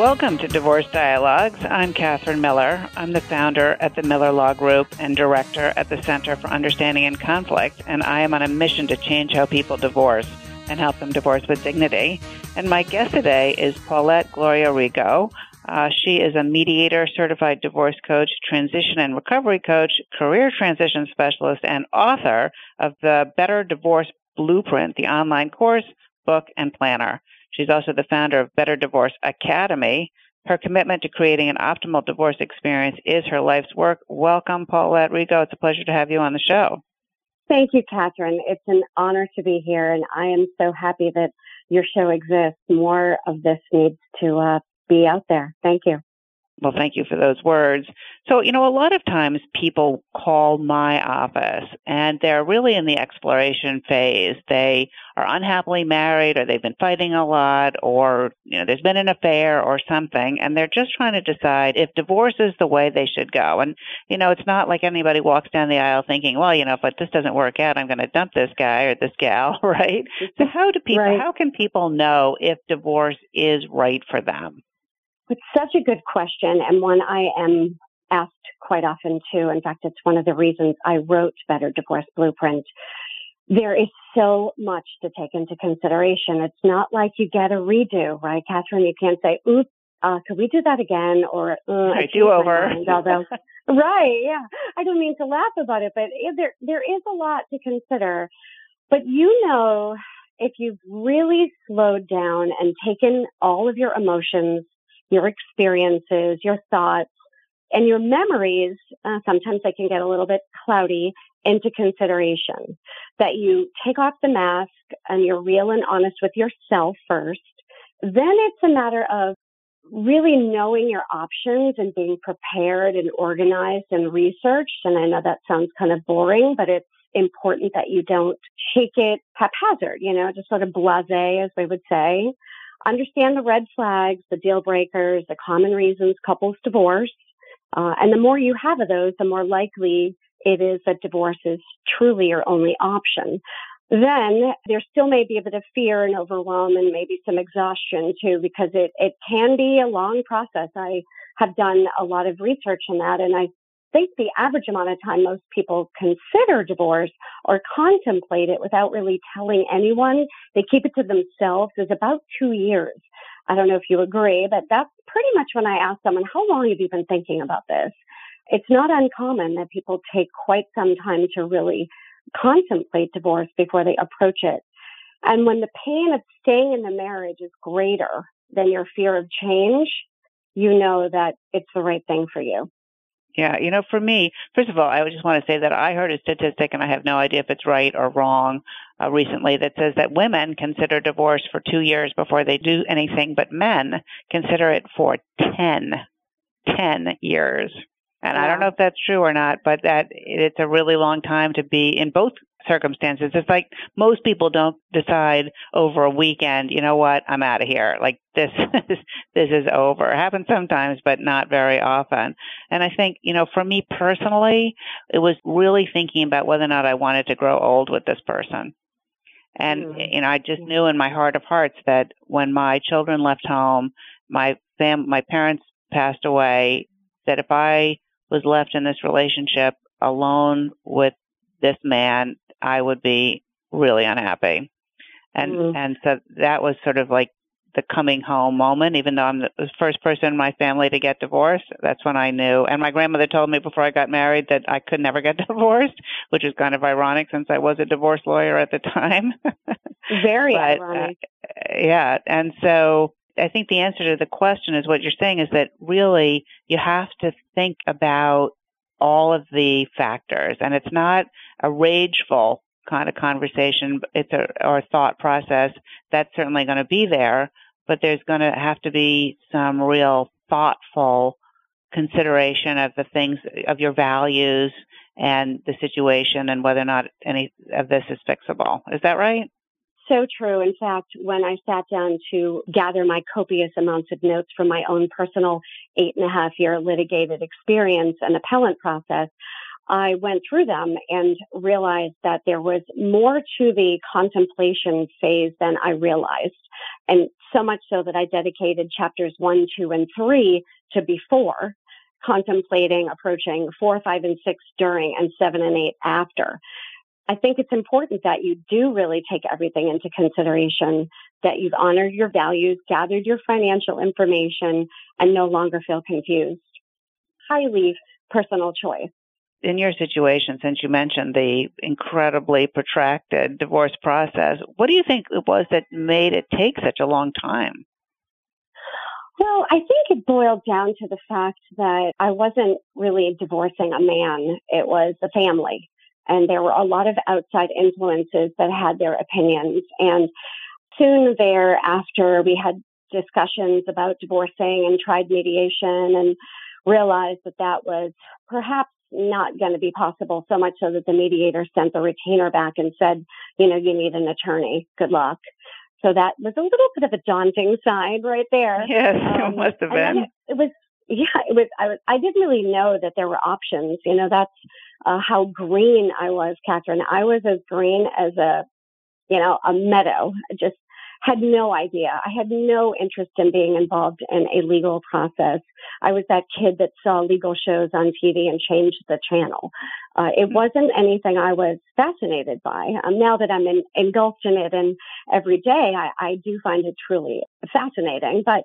Welcome to Divorce Dialogues. I'm Katherine Miller. I'm the founder at the Miller Law Group and director at the Center for Understanding and Conflict, and I am on a mission to change how people divorce and help them divorce with dignity. And my guest today is Paulette Gloria Rigo. Uh, she is a mediator, certified divorce coach, transition and recovery coach, career transition specialist, and author of the Better Divorce Blueprint, the online course, book, and planner. She's also the founder of Better Divorce Academy. Her commitment to creating an optimal divorce experience is her life's work. Welcome, Paulette Rigo. It's a pleasure to have you on the show. Thank you, Katherine. It's an honor to be here, and I am so happy that your show exists. More of this needs to uh, be out there. Thank you. Well, thank you for those words. So, you know, a lot of times people call my office and they're really in the exploration phase. They are unhappily married or they've been fighting a lot or, you know, there's been an affair or something and they're just trying to decide if divorce is the way they should go. And, you know, it's not like anybody walks down the aisle thinking, well, you know, if this doesn't work out, I'm going to dump this guy or this gal, right? So how do people, right. how can people know if divorce is right for them? It's such a good question and one I am asked quite often too. In fact, it's one of the reasons I wrote Better Divorce Blueprint. There is so much to take into consideration. It's not like you get a redo, right, Katherine? You can't say, oops, uh, could we do that again? Or, uh, I do over. although, right. Yeah. I don't mean to laugh about it, but there, there is a lot to consider. But you know, if you've really slowed down and taken all of your emotions your experiences, your thoughts, and your memories, uh, sometimes they can get a little bit cloudy into consideration. That you take off the mask and you're real and honest with yourself first. Then it's a matter of really knowing your options and being prepared and organized and researched. And I know that sounds kind of boring, but it's important that you don't take it haphazard, you know, just sort of blase, as we would say understand the red flags, the deal breakers, the common reasons couples divorce. Uh, and the more you have of those, the more likely it is that divorce is truly your only option. Then there still may be a bit of fear and overwhelm and maybe some exhaustion too, because it, it can be a long process. I have done a lot of research on that and I think the average amount of time most people consider divorce or contemplate it without really telling anyone, they keep it to themselves, is about two years. I don't know if you agree, but that's pretty much when I ask someone, how long have you been thinking about this? It's not uncommon that people take quite some time to really contemplate divorce before they approach it. And when the pain of staying in the marriage is greater than your fear of change, you know that it's the right thing for you. Yeah, you know, for me, first of all, I just want to say that I heard a statistic, and I have no idea if it's right or wrong, uh, recently that says that women consider divorce for two years before they do anything, but men consider it for 10, 10 years. And yeah. I don't know if that's true or not, but that it's a really long time to be in both circumstances. It's like most people don't decide over a weekend, you know what, I'm out of here. Like this, is, this is over. It happens sometimes, but not very often. And I think, you know, for me personally, it was really thinking about whether or not I wanted to grow old with this person. And, mm-hmm. you know, I just knew in my heart of hearts that when my children left home, my fam, my parents passed away, that if I was left in this relationship alone with this man, I would be really unhappy. And mm-hmm. and so that was sort of like the coming home moment, even though I'm the first person in my family to get divorced. That's when I knew. And my grandmother told me before I got married that I could never get divorced, which is kind of ironic since I was a divorce lawyer at the time. Very but, ironic. Uh, yeah. And so I think the answer to the question is what you're saying is that really you have to think about all of the factors and it's not a rageful kind of conversation it's a or thought process that's certainly going to be there but there's going to have to be some real thoughtful consideration of the things of your values and the situation and whether or not any of this is fixable. Is that right? So true. In fact, when I sat down to gather my copious amounts of notes from my own personal eight and a half year litigated experience and appellant process, I went through them and realized that there was more to the contemplation phase than I realized. And so much so that I dedicated chapters one, two, and three to before contemplating approaching four, five, and six during and seven and eight after. I think it's important that you do really take everything into consideration, that you've honored your values, gathered your financial information, and no longer feel confused. Highly personal choice. In your situation, since you mentioned the incredibly protracted divorce process, what do you think it was that made it take such a long time? Well, I think it boiled down to the fact that I wasn't really divorcing a man. It was the family. And there were a lot of outside influences that had their opinions. And soon thereafter, we had discussions about divorcing and tried mediation and realized that that was perhaps not going to be possible so much so that the mediator sent the retainer back and said, you know, you need an attorney. Good luck. So that was a little bit of a daunting side right there. Yes, um, it must have been. It, it, was, yeah, it was. I was. I didn't really know that there were options. You know, that's uh, how green I was, Katherine. I was as green as a, you know, a meadow. I just had no idea. I had no interest in being involved in a legal process. I was that kid that saw legal shows on TV and changed the channel. Uh, it hmm. wasn't anything I was fascinated by. Um, now that I'm in, engulfed in it and every day, I, I do find it truly fascinating. But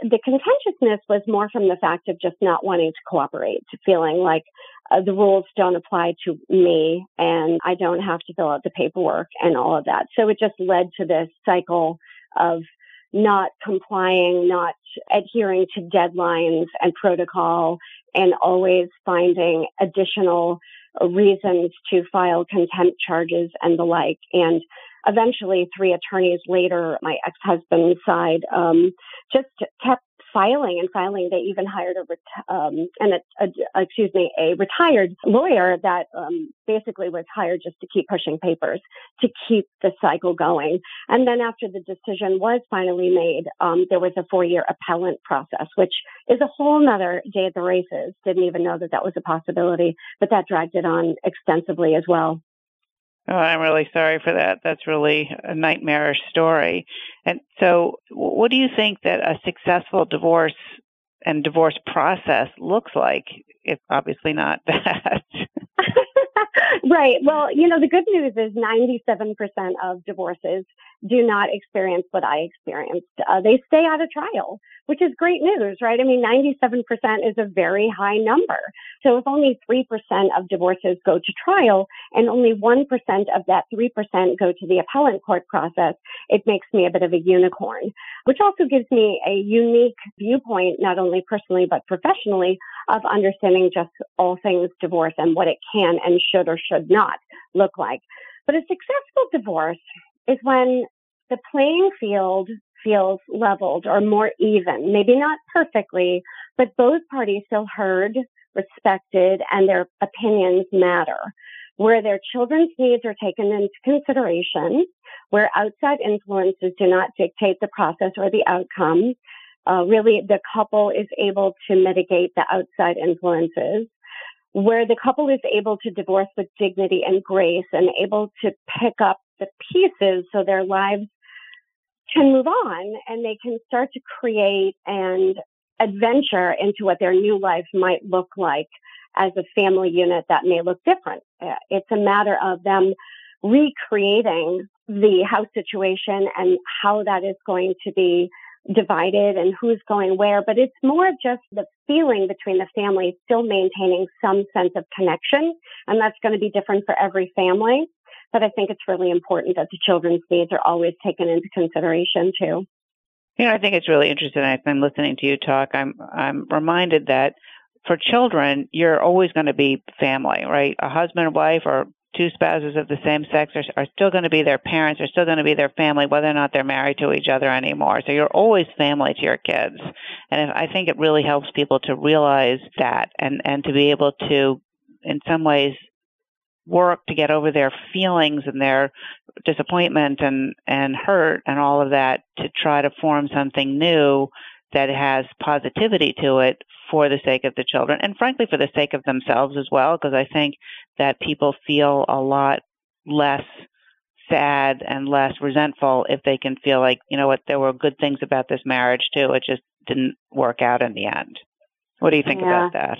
the contentiousness was more from the fact of just not wanting to cooperate, feeling like uh, the rules don't apply to me and I don't have to fill out the paperwork and all of that. So it just led to this cycle of not complying, not adhering to deadlines and protocol and always finding additional reasons to file contempt charges and the like. And eventually, three attorneys later, my ex-husband's side um, just kept filing and filing. They even hired a, um, and a, a, excuse me, a retired lawyer that um, basically was hired just to keep pushing papers to keep the cycle going. And then after the decision was finally made, um, there was a four-year appellant process, which is a whole nother day at the races. Didn't even know that that was a possibility, but that dragged it on extensively as well. Oh, I'm really sorry for that. That's really a nightmarish story. And so, what do you think that a successful divorce and divorce process looks like? If obviously not that. Right. Well, you know, the good news is 97% of divorces do not experience what I experienced. Uh, they stay out of trial, which is great news, right? I mean, 97% is a very high number. So if only 3% of divorces go to trial and only 1% of that 3% go to the appellate court process, it makes me a bit of a unicorn, which also gives me a unique viewpoint, not only personally, but professionally of understanding just all things divorce and what it can and should or should not look like. But a successful divorce is when the playing field feels leveled or more even, maybe not perfectly, but both parties feel heard, respected, and their opinions matter. Where their children's needs are taken into consideration, where outside influences do not dictate the process or the outcome, uh, really the couple is able to mitigate the outside influences, where the couple is able to divorce with dignity and grace and able to pick up the pieces so their lives can move on and they can start to create and adventure into what their new life might look like as a family unit that may look different. Uh, it's a matter of them recreating the house situation and how that is going to be divided and who's going where, but it's more just the feeling between the families still maintaining some sense of connection. And that's going to be different for every family. But I think it's really important that the children's needs are always taken into consideration too. You know, I think it's really interesting. I've been listening to you talk. I'm I'm reminded that for children, you're always going to be family, right? A husband and wife or two spouses of the same sex are, are still going to be their parents, are still going to be their family, whether or not they're married to each other anymore. So you're always family to your kids. And I think it really helps people to realize that and, and to be able to, in some ways, work to get over their feelings and their disappointment and, and hurt and all of that to try to form something new that has positivity to it for the sake of the children and frankly for the sake of themselves as well because I think that people feel a lot less sad and less resentful if they can feel like, you know what, there were good things about this marriage too. It just didn't work out in the end. What do you think yeah. about that?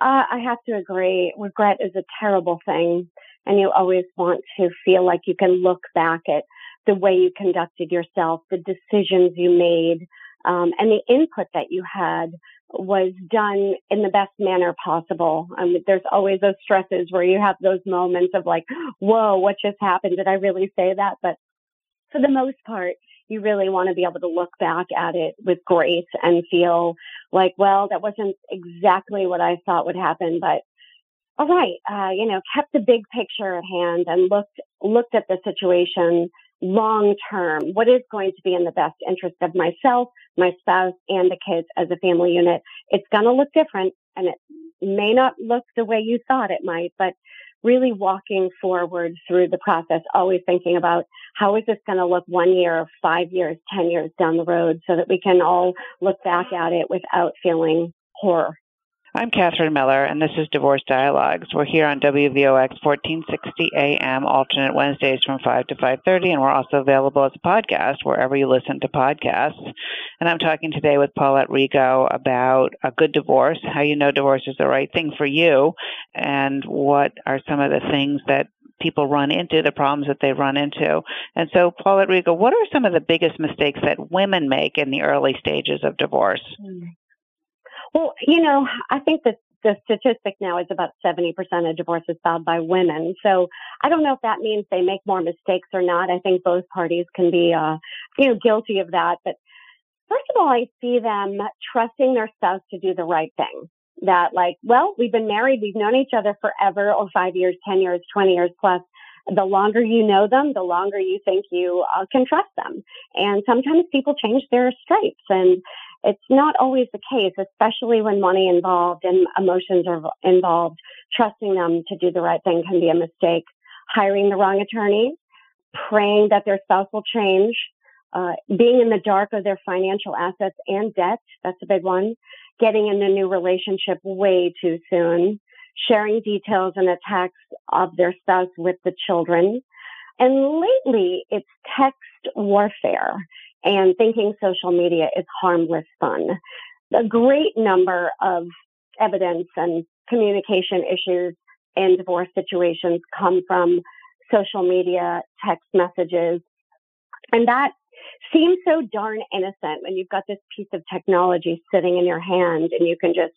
Uh, I have to agree. Regret is a terrible thing. And you always want to feel like you can look back at the way you conducted yourself, the decisions you made, um, and the input that you had was done in the best manner possible. I mean, there's always those stresses where you have those moments of like, whoa, what just happened? Did I really say that? But for the most part, you really want to be able to look back at it with grace and feel like, well, that wasn't exactly what I thought would happen, but all right, uh, you know, kept the big picture at hand and looked looked at the situation long term. What is going to be in the best interest of myself, my spouse, and the kids as a family unit? It's going to look different, and it may not look the way you thought it might, but really walking forward through the process, always thinking about how is this going to look one year, five years, 10 years down the road so that we can all look back at it without feeling horror. I'm Katherine Miller, and this is Divorce Dialogues. We're here on WVOX 1460 AM, alternate Wednesdays from 5 to 5.30, and we're also available as a podcast wherever you listen to podcasts. And I'm talking today with Paulette Rigo about a good divorce, how you know divorce is the right thing for you, and what are some of the things that people run into, the problems that they run into. And so, Paulette Rigo, what are some of the biggest mistakes that women make in the early stages of divorce? Hmm. Well, you know, I think that the statistic now is about 70% of divorces filed by women. So I don't know if that means they make more mistakes or not. I think both parties can be, uh, you know, guilty of that. But first of all, I see them trusting their spouse to do the right thing. That like, well, we've been married, we've known each other forever or five years, 10 years, 20 years plus. The longer you know them, the longer you think you uh, can trust them. And sometimes people change their stripes and it's not always the case, especially when money involved and emotions are involved. Trusting them to do the right thing can be a mistake. Hiring the wrong attorney, praying that their spouse will change, uh, being in the dark of their financial assets and debt. That's a big one. Getting in a new relationship way too soon. Sharing details and attacks of their spouse with the children. And lately, it's text warfare and thinking social media is harmless fun. A great number of evidence and communication issues in divorce situations come from social media, text messages. And that seems so darn innocent when you've got this piece of technology sitting in your hand and you can just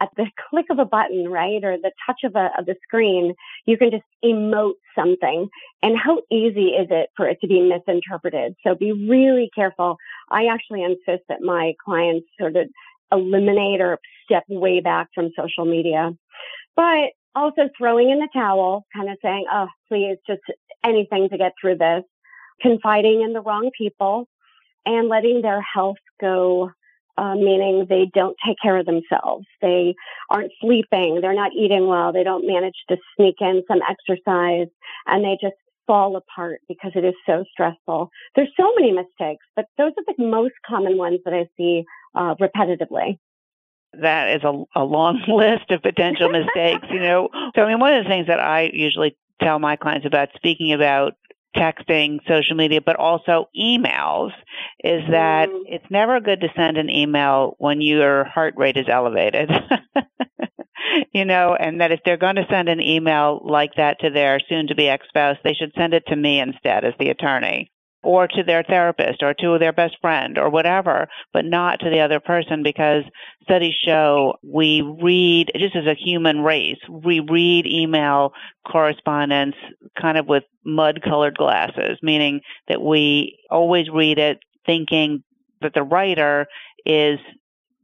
at the click of a button, right, or the touch of a of the screen, you can just emote something. And how easy is it for it to be misinterpreted? So be really careful. I actually insist that my clients sort of eliminate or step way back from social media. But also throwing in the towel, kind of saying, oh, please, just anything to get through this, confiding in the wrong people, and letting their health go uh, meaning they don't take care of themselves. They aren't sleeping. They're not eating well. They don't manage to sneak in some exercise and they just fall apart because it is so stressful. There's so many mistakes, but those are the most common ones that I see uh, repetitively. That is a, a long list of potential mistakes, you know. So, I mean, one of the things that I usually tell my clients about speaking about texting, social media, but also emails is that mm. it's never good to send an email when your heart rate is elevated. you know, and that if they're going to send an email like that to their soon to be ex spouse, they should send it to me instead as the attorney or to their therapist or to their best friend or whatever, but not to the other person because studies show we read, just as a human race, we read email correspondence kind of with mud colored glasses, meaning that we always read it thinking that the writer is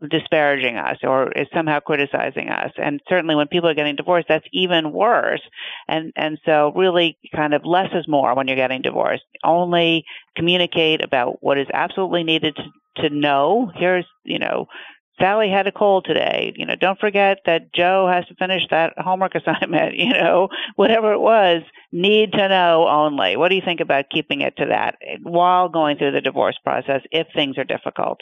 disparaging us or is somehow criticizing us. And certainly when people are getting divorced, that's even worse. And, and so really kind of less is more when you're getting divorced. Only communicate about what is absolutely needed to, to know. Here's, you know, Sally had a cold today. You know, don't forget that Joe has to finish that homework assignment, you know, whatever it was, need to know only. What do you think about keeping it to that while going through the divorce process if things are difficult?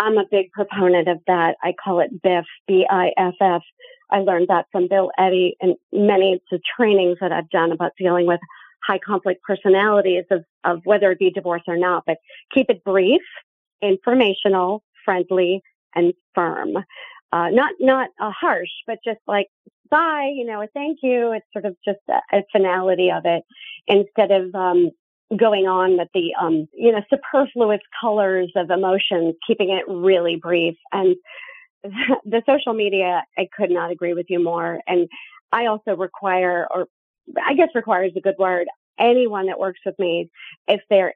I'm a big proponent of that. I call it BIFF, B-I-F-F. I learned that from Bill Eddy and many of the trainings that I've done about dealing with high conflict personalities of, of whether it be divorce or not, but keep it brief, informational, friendly, and firm. Uh, not, not uh, harsh, but just like, bye, you know, a thank you. It's sort of just a, a finality of it instead of, um, going on with the, um, you know, superfluous colors of emotions, keeping it really brief. And the social media, I could not agree with you more. And I also require, or I guess require is a good word, anyone that works with me, if they're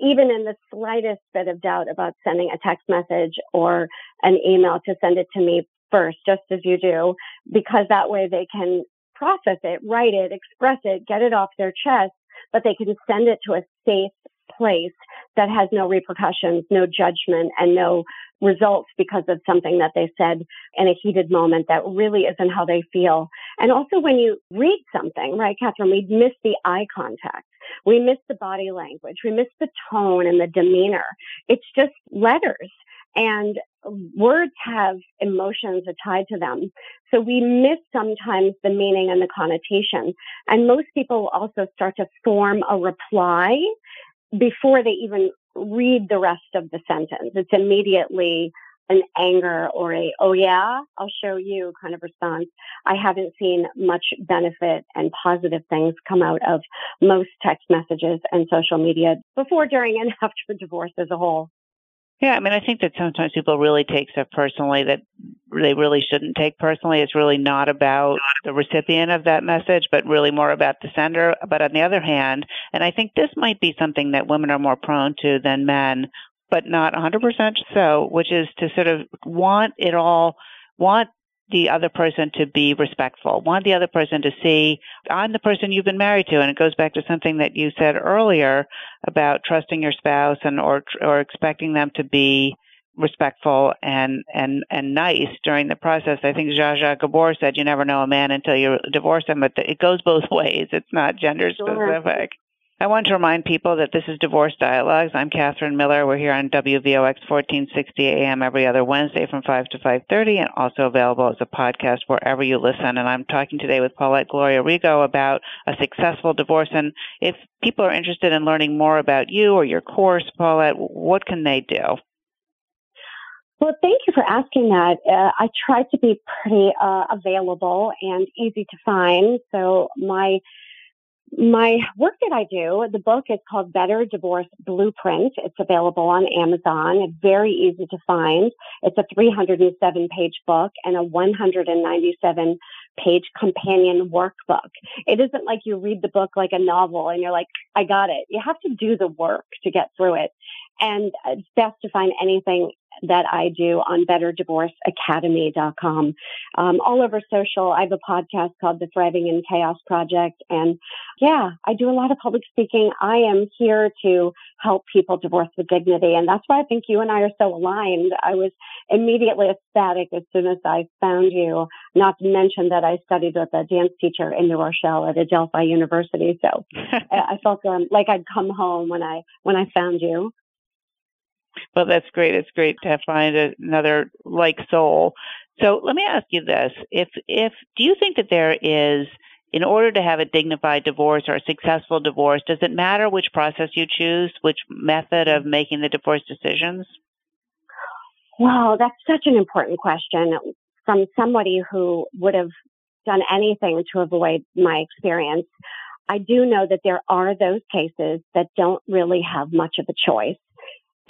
even in the slightest bit of doubt about sending a text message or an email to send it to me first, just as you do, because that way they can process it, write it, express it, get it off their chest, but they can send it to a safe place that has no repercussions, no judgment, and no results because of something that they said in a heated moment that really isn't how they feel. And also when you read something, right, Katherine, we miss the eye contact. We miss the body language. We miss the tone and the demeanor. It's just letters and words have emotions tied to them. So we miss sometimes the meaning and the connotation. And most people also start to form a reply before they even read the rest of the sentence. It's immediately an anger or a, oh yeah, I'll show you kind of response. I haven't seen much benefit and positive things come out of most text messages and social media before, during, and after divorce as a whole. Yeah, I mean, I think that sometimes people really take stuff personally that they really shouldn't take personally. It's really not about the recipient of that message, but really more about the sender. But on the other hand, and I think this might be something that women are more prone to than men, but not 100% so, which is to sort of want it all, want the other person to be respectful, want the other person to see, I'm the person you've been married to. And it goes back to something that you said earlier about trusting your spouse and, or, or expecting them to be respectful and, and, and nice during the process. I think Zsa Zsa Gabor said you never know a man until you divorce him, but it goes both ways. It's not gender specific. Sure. I want to remind people that this is Divorce Dialogues. I'm Katherine Miller. We're here on WVOX 1460 AM every other Wednesday from 5 to 5.30 and also available as a podcast wherever you listen. And I'm talking today with Paulette Gloria Rigo about a successful divorce. And if people are interested in learning more about you or your course, Paulette, what can they do? Well, thank you for asking that. Uh, I try to be pretty uh, available and easy to find. So my my work that I do, the book is called Better Divorce Blueprint. It's available on Amazon. It's very easy to find. It's a 307 page book and a 197 page companion workbook. It isn't like you read the book like a novel and you're like, I got it. You have to do the work to get through it. And uh, it's best to find anything that I do on betterdivorceacademy.com. Um, all over social, I have a podcast called the Thriving in Chaos Project. And yeah, I do a lot of public speaking. I am here to help people divorce with dignity. And that's why I think you and I are so aligned. I was immediately ecstatic as soon as I found you, not to mention that I studied with a dance teacher in New Rochelle at Adelphi University. So I felt um, like I'd come home when I, when I found you. Well, that's great. It's great to find another like soul. So let me ask you this: if if do you think that there is in order to have a dignified divorce or a successful divorce, does it matter which process you choose, which method of making the divorce decisions? Well, that's such an important question from somebody who would have done anything to avoid my experience. I do know that there are those cases that don't really have much of a choice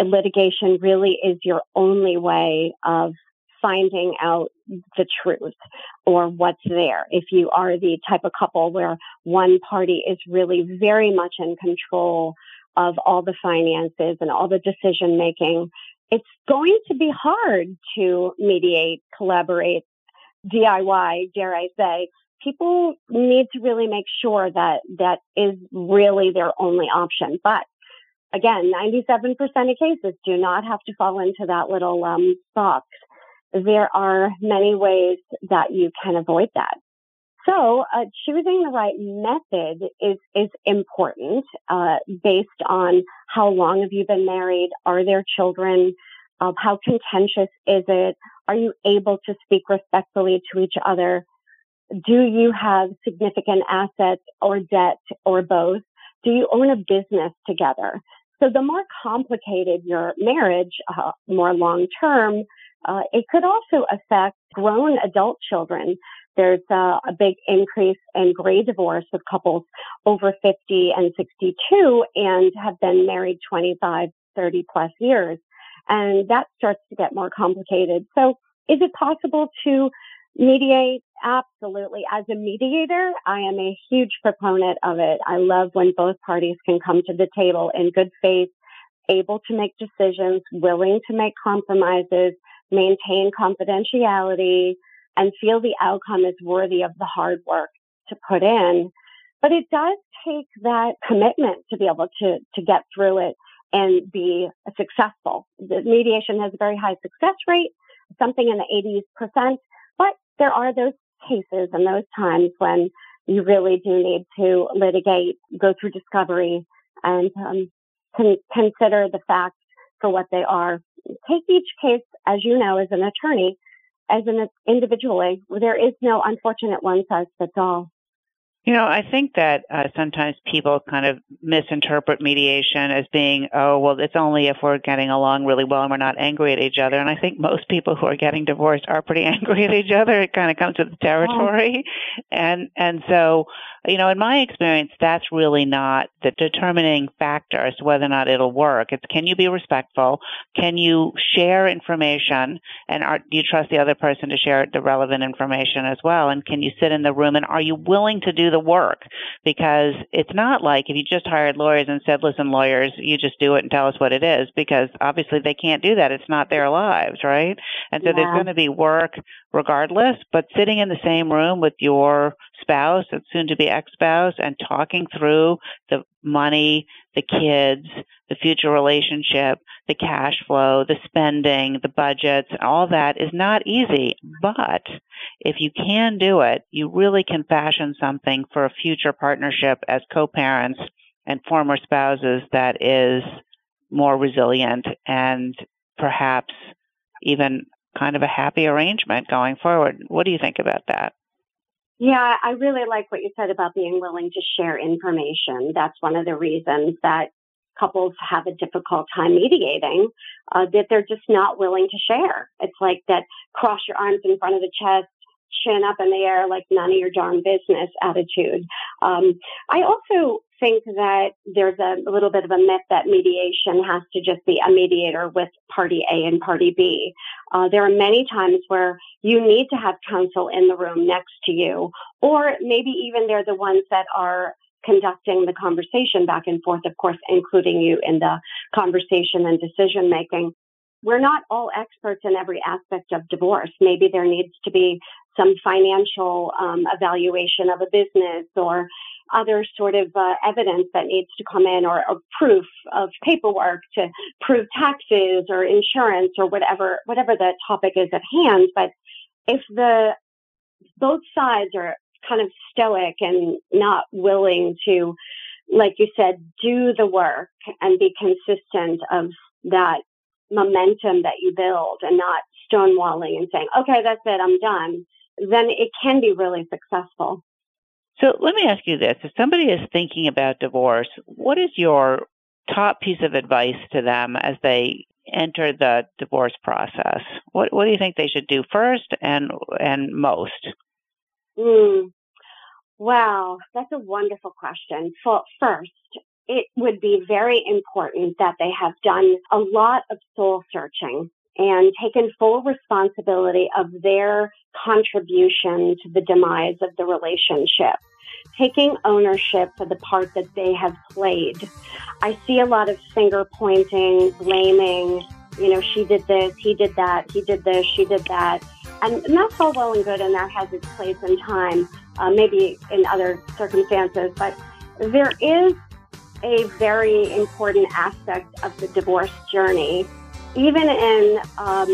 litigation really is your only way of finding out the truth or what's there. If you are the type of couple where one party is really very much in control of all the finances and all the decision making, it's going to be hard to mediate, collaborate, DIY, dare I say. People need to really make sure that that is really their only option. But again, 97% of cases do not have to fall into that little um, box. There are many ways that you can avoid that. So uh, choosing the right method is is important uh, based on how long have you been married? Are there children? Uh, how contentious is it? Are you able to speak respectfully to each other? Do you have significant assets or debt or both? Do you own a business together? So the more complicated your marriage, uh, more long term, uh, it could also affect grown adult children. There's uh, a big increase in gray divorce with couples over 50 and 62 and have been married 25, 30 plus years. And that starts to get more complicated. So is it possible to mediate? Absolutely. As a mediator, I am a huge proponent of it. I love when both parties can come to the table in good faith, able to make decisions, willing to make compromises, maintain confidentiality, and feel the outcome is worthy of the hard work to put in. But it does take that commitment to be able to, to get through it and be successful. The mediation has a very high success rate, something in the 80s%, percent, but there are those cases and those times when you really do need to litigate, go through discovery, and um, con- consider the facts for what they are. Take each case, as you know, as an attorney, as an individually. There is no unfortunate one size fits all. You know, I think that uh, sometimes people kind of misinterpret mediation as being, oh, well, it's only if we're getting along really well and we're not angry at each other. And I think most people who are getting divorced are pretty angry at each other. It kind of comes with the territory. Oh. And, and so, you know, in my experience, that's really not the determining factor as to whether or not it'll work. It's can you be respectful? Can you share information? And are, do you trust the other person to share the relevant information as well? And can you sit in the room and are you willing to do the work because it's not like if you just hired lawyers and said, listen, lawyers, you just do it and tell us what it is because obviously they can't do that. It's not their lives, right? And so yeah. there's going to be work regardless, but sitting in the same room with your spouse and soon to be ex-spouse and talking through the money, the kids, the future relationship, the cash flow, the spending, the budgets, all that is not easy. But if you can do it, you really can fashion something for a future partnership as co-parents and former spouses that is more resilient and perhaps even kind of a happy arrangement going forward. What do you think about that? Yeah, I really like what you said about being willing to share information. That's one of the reasons that couples have a difficult time mediating, uh, that they're just not willing to share. It's like that cross your arms in front of the chest, chin up in the air, like none of your darn business attitude. Um, I also think that there's a, little bit of a myth that mediation has to just be a mediator with party A and party B. Uh, there are many times where you need to have counsel in the room next to you, or maybe even they're the ones that are conducting the conversation back and forth, of course, including you in the conversation and decision making. We're not all experts in every aspect of divorce. Maybe there needs to be some financial um, evaluation of a business or other sort of uh, evidence that needs to come in or, or proof of paperwork to prove taxes or insurance or whatever whatever the topic is at hand but if the both sides are kind of stoic and not willing to like you said do the work and be consistent of that momentum that you build and not stonewalling and saying okay that's it i'm done then it can be really successful so let me ask you this. If somebody is thinking about divorce, what is your top piece of advice to them as they enter the divorce process? What what do you think they should do first and and most? Mm. Wow, that's a wonderful question. For first, it would be very important that they have done a lot of soul searching and taken full responsibility of their contribution to the demise of the relationship. Taking ownership for the part that they have played. I see a lot of finger pointing, blaming, you know, she did this, he did that, he did this, she did that. And, that's all well and good, and that has its place in time, uh, maybe in other circumstances. But there is a very important aspect of the divorce journey, even in um,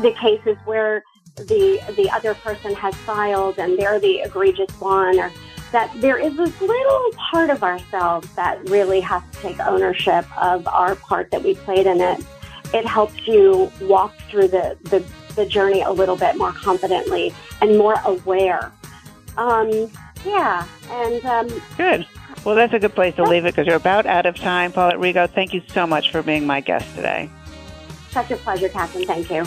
the cases where the the other person has filed and they're the egregious one, or that there is this little part of ourselves that really has to take ownership of our part that we played in it. It helps you walk through the, the, the journey a little bit more confidently and more aware. Um, yeah, and um, good. Well, that's a good place to leave it because you're about out of time. Paulette Rigo, thank you so much for being my guest today. Such a pleasure, Katherine. Thank you.